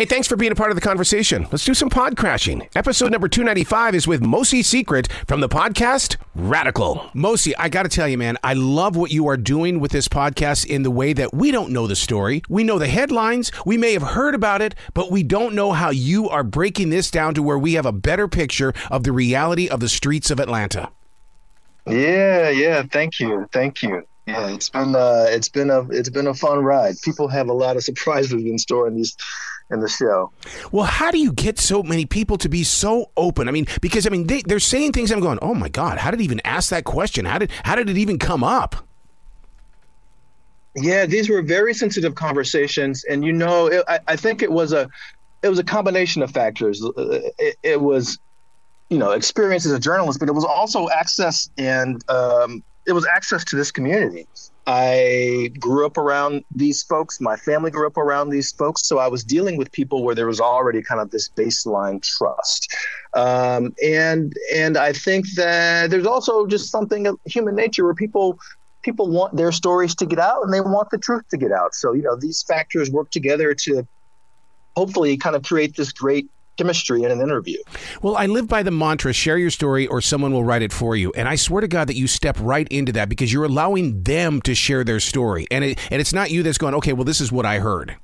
Hey, thanks for being a part of the conversation. Let's do some pod crashing. Episode number 295 is with Mosi Secret from the podcast Radical. Mosi, I got to tell you, man, I love what you are doing with this podcast in the way that we don't know the story. We know the headlines, we may have heard about it, but we don't know how you are breaking this down to where we have a better picture of the reality of the streets of Atlanta. Yeah, yeah, thank you. Thank you. Yeah, it's been uh, it's been a it's been a fun ride. People have a lot of surprises in store in these in the show. Well, how do you get so many people to be so open? I mean, because I mean they, they're saying things. I'm going, oh my god, how did he even ask that question? How did how did it even come up? Yeah, these were very sensitive conversations, and you know, it, I, I think it was a it was a combination of factors. Uh, it, it, was, you know, experience as a journalist, but it was also access and um, it was access to this community. I grew up around these folks. My family grew up around these folks. So I was dealing with people where there was already kind of this baseline trust. Um, and and I think that there's also just something of human nature where people people want their stories to get out and they want the truth to get out. So, you know, these factors work together to hopefully kind of create this great chemistry in an interview. Well, I live by the mantra share your story or someone will write it for you. And I swear to God that you step right into that because you're allowing them to share their story. And it, and it's not you that's going, okay, well, this is what I heard.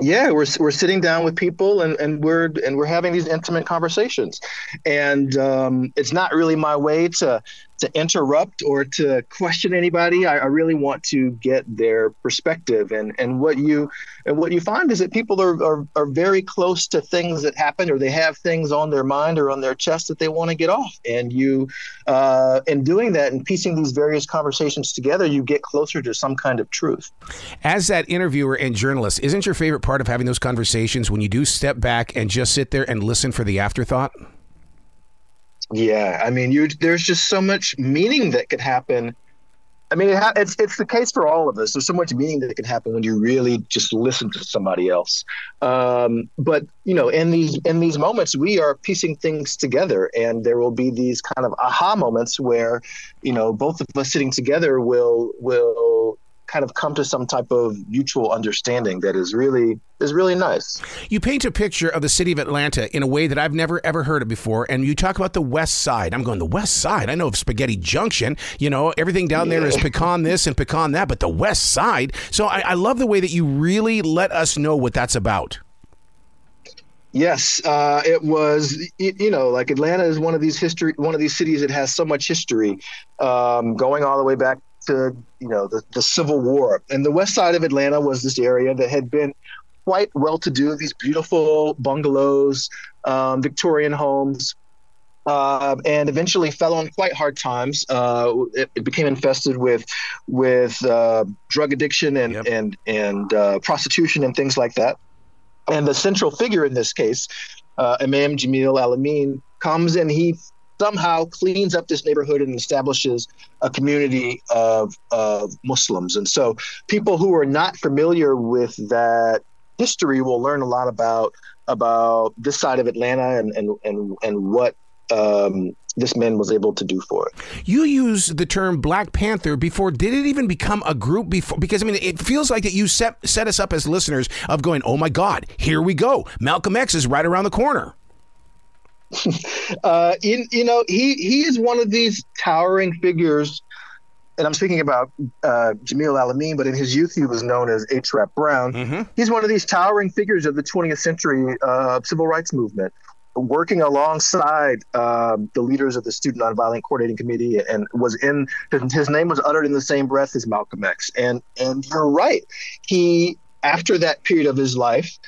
Yeah, we're we're sitting down with people and, and we're and we're having these intimate conversations, and um, it's not really my way to to interrupt or to question anybody. I, I, really want to get their perspective. And, and what you and what you find is that people are, are, are very close to things that happen or they have things on their mind or on their chest that they want to get off. And you uh, in doing that and piecing these various conversations together, you get closer to some kind of truth. As that interviewer and journalist, isn't your favorite part of having those conversations when you do step back and just sit there and listen for the afterthought? Yeah, I mean, you there's just so much meaning that could happen. I mean, it ha- it's it's the case for all of us. There's so much meaning that can happen when you really just listen to somebody else. Um, but you know, in these in these moments, we are piecing things together, and there will be these kind of aha moments where, you know, both of us sitting together will will kind of come to some type of mutual understanding that is really is really nice. You paint a picture of the city of Atlanta in a way that I've never ever heard it before, and you talk about the West Side. I'm going the West Side. I know of Spaghetti Junction. You know everything down yeah. there is pecan this and pecan that, but the West Side. So I, I love the way that you really let us know what that's about. Yes, uh, it was. You know, like Atlanta is one of these history, one of these cities that has so much history, um, going all the way back to you know the, the Civil War. And the west side of Atlanta was this area that had been quite well to do. These beautiful bungalows, um, Victorian homes. Uh, and eventually fell on quite hard times. Uh, it, it, became infested with with uh, drug addiction and yep. and and uh, prostitution and things like that. And the central figure in this case, uh, Imam Jamil Al-Amin, comes and he somehow cleans up this neighborhood and establishes a community of, of Muslims. And so people who are not familiar with that history will learn a lot about about this side of Atlanta and and and, and what um, this man was able to do for it. You use the term Black Panther before. Did it even become a group before? Because I mean, it feels like that you set set us up as listeners of going, "Oh my God, here we go! Malcolm X is right around the corner." uh, you, you know, he he is one of these towering figures, and I'm speaking about uh, Jamil Al-Amin, but in his youth he was known as H. Rap Brown. Mm-hmm. He's one of these towering figures of the 20th century uh, civil rights movement, working alongside um, the leaders of the Student Nonviolent Coordinating Committee, and was in his name was uttered in the same breath as Malcolm X. And and you're right, he after that period of his life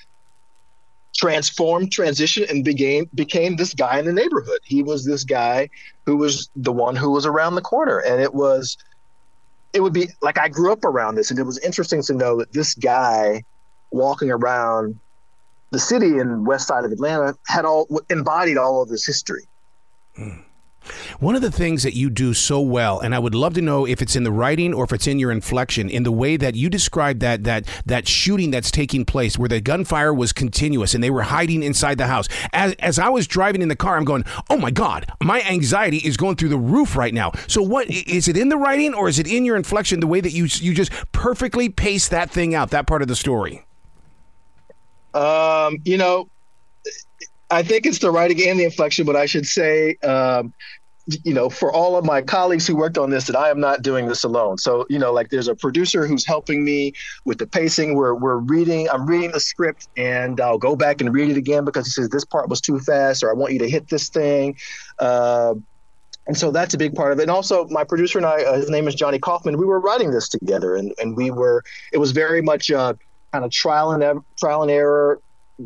transformed, transitioned, and became became this guy in the neighborhood. He was this guy who was the one who was around the corner, and it was it would be like I grew up around this, and it was interesting to know that this guy walking around the city in west side of Atlanta had all embodied all of this history. Mm. One of the things that you do so well, and I would love to know if it's in the writing or if it's in your inflection, in the way that you describe that that that shooting that's taking place, where the gunfire was continuous and they were hiding inside the house. As as I was driving in the car, I'm going, "Oh my God, my anxiety is going through the roof right now." So, what is it in the writing or is it in your inflection? The way that you you just perfectly pace that thing out, that part of the story. Um, you know, I think it's the writing and the inflection, but I should say, um, you know, for all of my colleagues who worked on this, that I am not doing this alone. So, you know, like there's a producer who's helping me with the pacing. We're we're reading. I'm reading the script, and I'll go back and read it again because he says this part was too fast, or I want you to hit this thing. Uh, and so that's a big part of it. And also, my producer and I, uh, his name is Johnny Kauffman. We were writing this together, and and we were. It was very much uh, kind of trial and trial and error,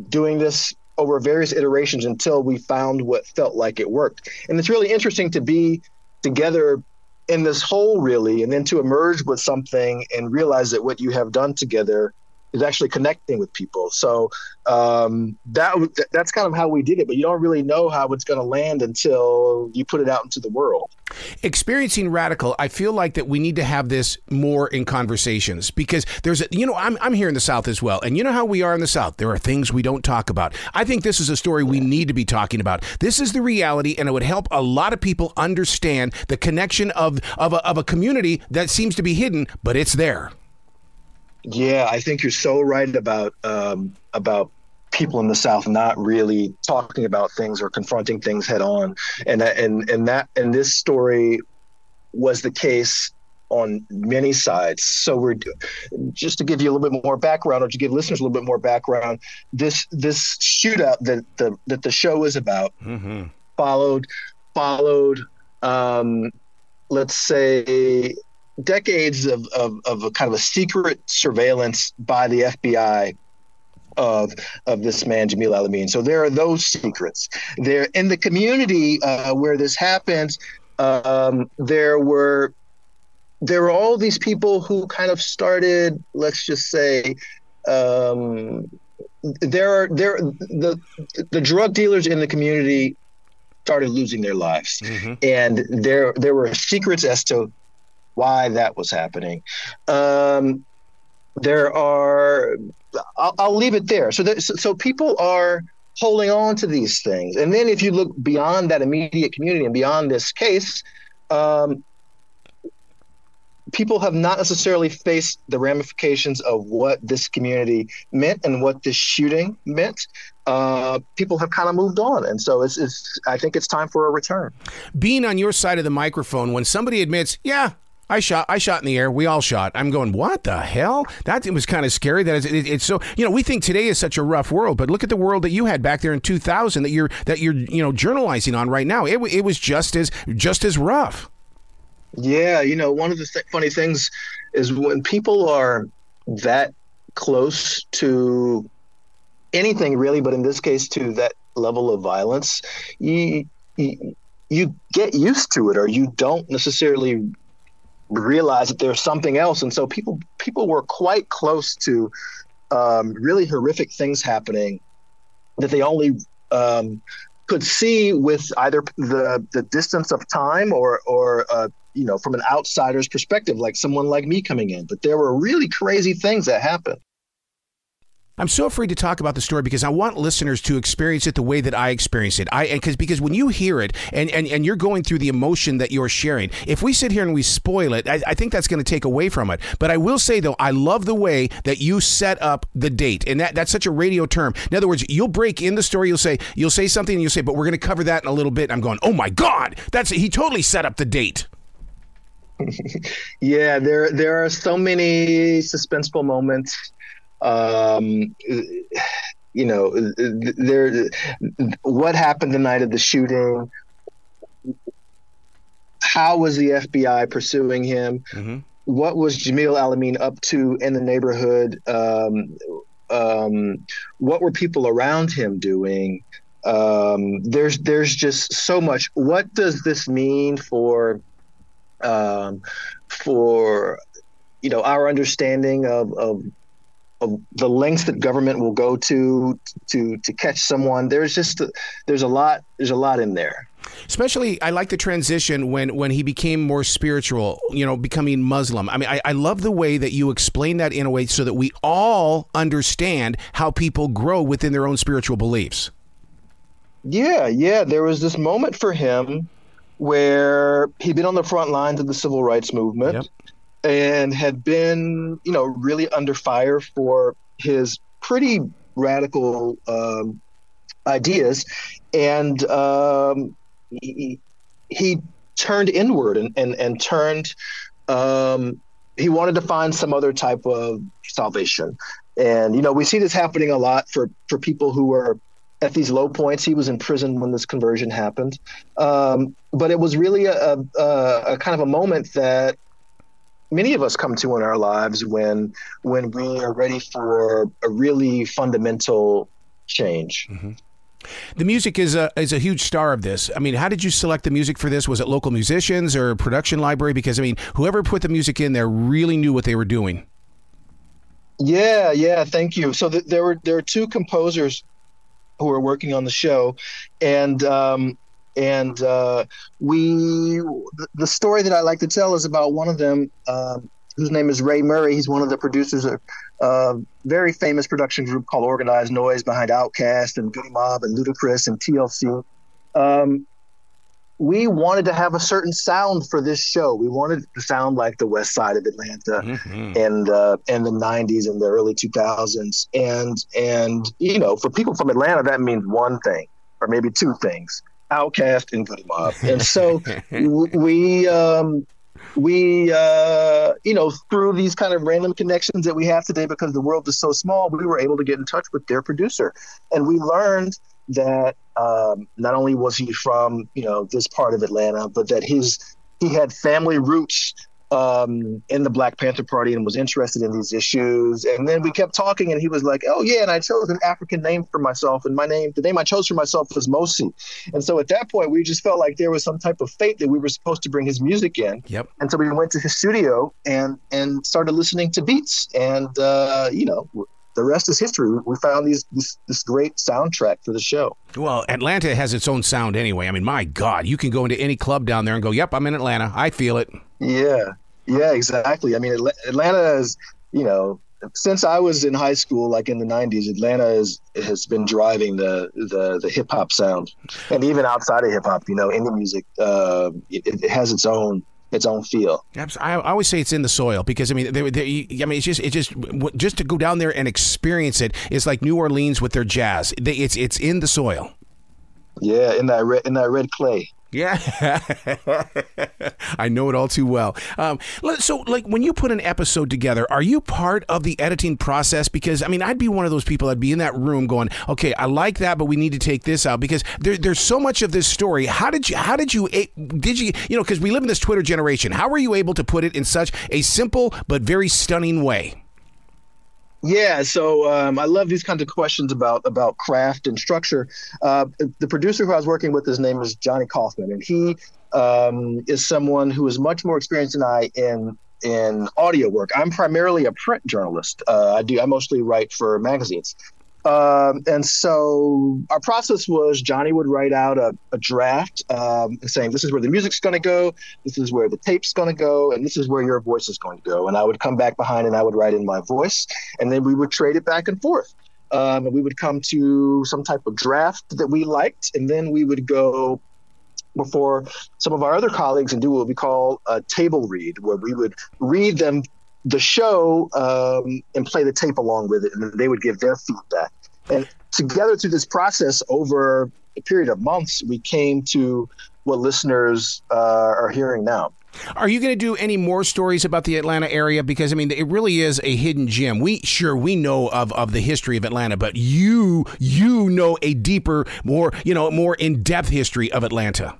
doing this over various iterations until we found what felt like it worked. And it's really interesting to be together in this whole, really, and then to emerge with something and realize that what you have done together is actually connecting with people. So um, that that's kind of how we did it. But you don't really know how it's going to land until you put it out into the world. Experiencing radical, I feel like that we need to have this more in conversations because there's a, you know I'm I'm here in the South as well, and you know how we are in the South. There are things we don't talk about. I think this is a story we need to be talking about. This is the reality, and it would help a lot of people understand the connection of of a, of a community that seems to be hidden, but it's there. Yeah, I think you're so right about um, about people in the South not really talking about things or confronting things head on, and and and that and this story was the case on many sides. So we're just to give you a little bit more background, or to give listeners a little bit more background. This this shootout that the that the show is about mm-hmm. followed followed. Um, let's say decades of, of, of a kind of a secret surveillance by the FBI of of this man Jamil Al-Amin. So there are those secrets. There in the community uh, where this happens, um, there were there were all these people who kind of started. Let's just say. Um, there are there the the drug dealers in the community started losing their lives, mm-hmm. and there there were secrets as to why that was happening. Um, there are, I'll, I'll, leave it there. So, so, so people are holding on to these things. And then if you look beyond that immediate community and beyond this case, um, people have not necessarily faced the ramifications of what this community meant and what this shooting meant. Uh, people have kind of moved on, and so it's, it's. I think it's time for a return. Being on your side of the microphone, when somebody admits, "Yeah, I shot. I shot in the air. We all shot. I'm going. What the hell? That was kind of scary. That it, it's so. You know, we think today is such a rough world, but look at the world that you had back there in 2000 that you're that you're you know journalizing on right now. It it was just as just as rough. Yeah, you know, one of the th- funny things is when people are that close to anything really, but in this case to that level of violence, you, you you get used to it or you don't necessarily realize that there's something else. And so people people were quite close to um, really horrific things happening that they only um, could see with either the the distance of time or or uh, you know from an outsider's perspective, like someone like me coming in. But there were really crazy things that happened. I'm so afraid to talk about the story because I want listeners to experience it the way that I experienced it. I because because when you hear it and, and, and you're going through the emotion that you're sharing, if we sit here and we spoil it, I, I think that's going to take away from it. But I will say though, I love the way that you set up the date, and that, that's such a radio term. In other words, you'll break in the story, you'll say you'll say something, and you'll say, but we're going to cover that in a little bit. I'm going, oh my god, that's he totally set up the date. yeah, there there are so many suspenseful moments um, you know, there. What happened the night of the shooting? How was the FBI pursuing him? Mm-hmm. What was Jamil Al-Amin up to in the neighborhood? Um, um, what were people around him doing? Um, there's there's just so much. What does this mean for um, for you know our understanding of, of Uh, the lengths that government will go to to to catch someone. There's just a, there's a lot there's a lot in there. Especially, I like the transition when when he became more spiritual. You know, becoming Muslim. I mean, I, I love the way that you explain that in a way so that we all understand how people grow within their own spiritual beliefs. Yeah, yeah. There was this moment for him where he'd been on the front lines of the civil rights movement. Yep and had been, you know, really under fire for his pretty radical um, ideas, and um, he, he, turned inward and and, and turned. Um, he wanted to find some other type of salvation, and you know we see this happening a lot for for people who are at these low points. He was in prison when this conversion happened, um, but it was really a, a, a kind of a moment that many of us come to in our lives when when we are ready for a really fundamental change. Mm-hmm. The music is a is a huge star of this. I mean, how did you select the music for this? Was it local musicians or production library? Because I mean, whoever put the music in there really knew what they were doing. Yeah, yeah, thank you. So th- there were there are two composers who were working on the show, and um, and uh, we the story that I like to tell is about one of them. Um, whose name is Ray Murray. He's one of the producers of a very famous production group called Organized Noize behind Outkast and Goodie Mob and Ludacris and TLC. Um, we wanted to have a certain sound for this show. We wanted to sound like the West Side of Atlanta mm-hmm. and uh, and the '90s and the early 2000s. And and you know, for people from Atlanta, that means one thing or maybe two things: Outkast and Goodie Mob. And so we um, we uh, you know through these kind of random connections that we have today because the world is so small we were able to get in touch with their producer and we learned that um, not only was he from you know this part of atlanta but that his he had family roots um, in the Black Panther Party and was interested in these issues. And then we kept talking, and he was like, "Oh yeah," and I chose an African name for myself, and my name, the name I chose for myself was Mosi. And so at that point, we just felt like there was some type of fate that we were supposed to bring his music in. Yep. And so we went to his studio and and started listening to beats, and uh, you know the rest is history. We found these this, this great soundtrack for the show. Well, Atlanta has its own sound anyway. I mean, my God, you can go into any club down there and go, "Yep, I'm in Atlanta. I feel it." Yeah, yeah, exactly. I mean, Atlanta is, you know, since I was in high school, like in the '90s, Atlanta is, has been driving the the, the hip hop sound, and even outside of hip hop, you know, indie music, uh, it, it, has its own its own feel. I always say it's in the soil because I mean, they, they, I mean, it's just it just just to go down there and experience it is like New Orleans with their jazz. They, it's it's in the soil. Yeah, in that red in that red clay. Yeah, I know it all too well. Um, so, like, when you put an episode together, are you part of the editing process? Because I mean, I'd be one of those people that'd be in that room going, "Okay, I like that, but we need to take this out because there, there's so much of this story." How did you? How did you? Did you? You know, because we live in this Twitter generation. How were you able to put it in such a simple but very stunning way? Yeah, so um, I love these kinds of questions about about craft and structure. Uh, the producer who I was working with, his name is Johnny Kauffman, and he um, is someone who is much more experienced than I in in audio work. I'm primarily a print journalist. Uh, I do I mostly write for magazines, um, and so our process was Johnny would write out a, a draft um, saying, This is where the music's going to go, this is where the tape's going to go, and this is where your voice is going to go. And I would come back behind and I would write in my voice, and then we would trade it back and forth. Um, and we would come to some type of draft that we liked, and then we would go before some of our other colleagues and do what we call a table read, where we would read them the show um, and play the tape along with it, and they would give their feedback. And together through this process, over a period of months, we came to what listeners uh, are hearing now. Are you going to do any more stories about the Atlanta area? Because I mean, it really is a hidden gem. We sure we know of, of the history of Atlanta, but you you know a deeper, more you know, more in depth history of Atlanta.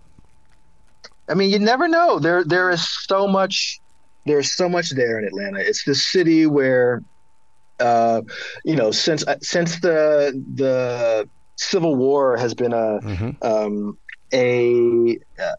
I mean, you never know. There there is so much there's so much there in Atlanta. It's the city where, uh, you know, since uh, since the the Civil War has been a mm-hmm. um, a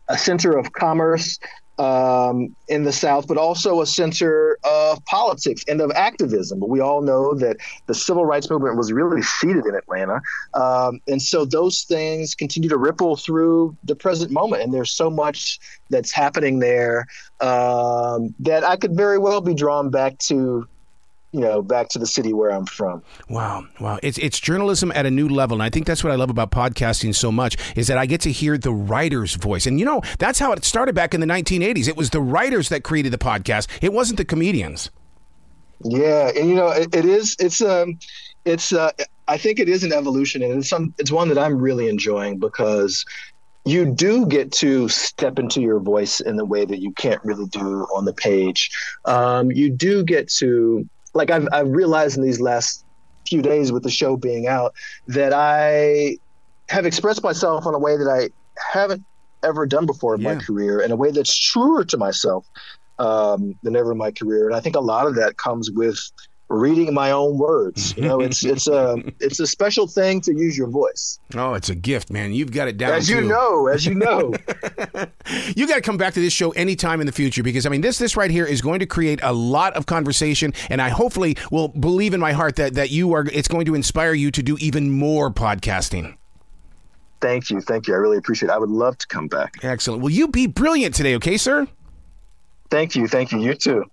a center of commerce um, in the South, but also a center of politics and of activism. But we all know that the civil rights movement was really seated in Atlanta. Um, and so those things continue to ripple through the present moment. And there's so much that's happening there um, that I could very well be drawn back to you know, back to the city where I'm from. Wow, wow! It's it's journalism at a new level, and I think that's what I love about podcasting so much is that I get to hear the writer's voice, and you know that's how it started back in the 1980s. It was the writers that created the podcast. It wasn't the comedians. Yeah, and you know it, it is. It's um, it's uh, I think it is an evolution, and it's some it's one that I'm really enjoying because you do get to step into your voice in the way that you can't really do on the page. Um, you do get to like I've I've realized in these last few days with the show being out that I have expressed myself in a way that I haven't ever done before in yeah. my career, in a way that's truer to myself um, than ever in my career. And I think a lot of that comes with reading my own words. You know, it's it's a it's a special thing to use your voice. Oh, it's a gift, man. You've got it down. As too. you know, as you know. you got to come back to this show anytime in the future because I mean this this right here is going to create a lot of conversation and I hopefully will believe in my heart that that you are it's going to inspire you to do even more podcasting. Thank you. Thank you. I really appreciate it. I would love to come back. Excellent. Will you be brilliant today, okay, sir? Thank you. Thank you. You too.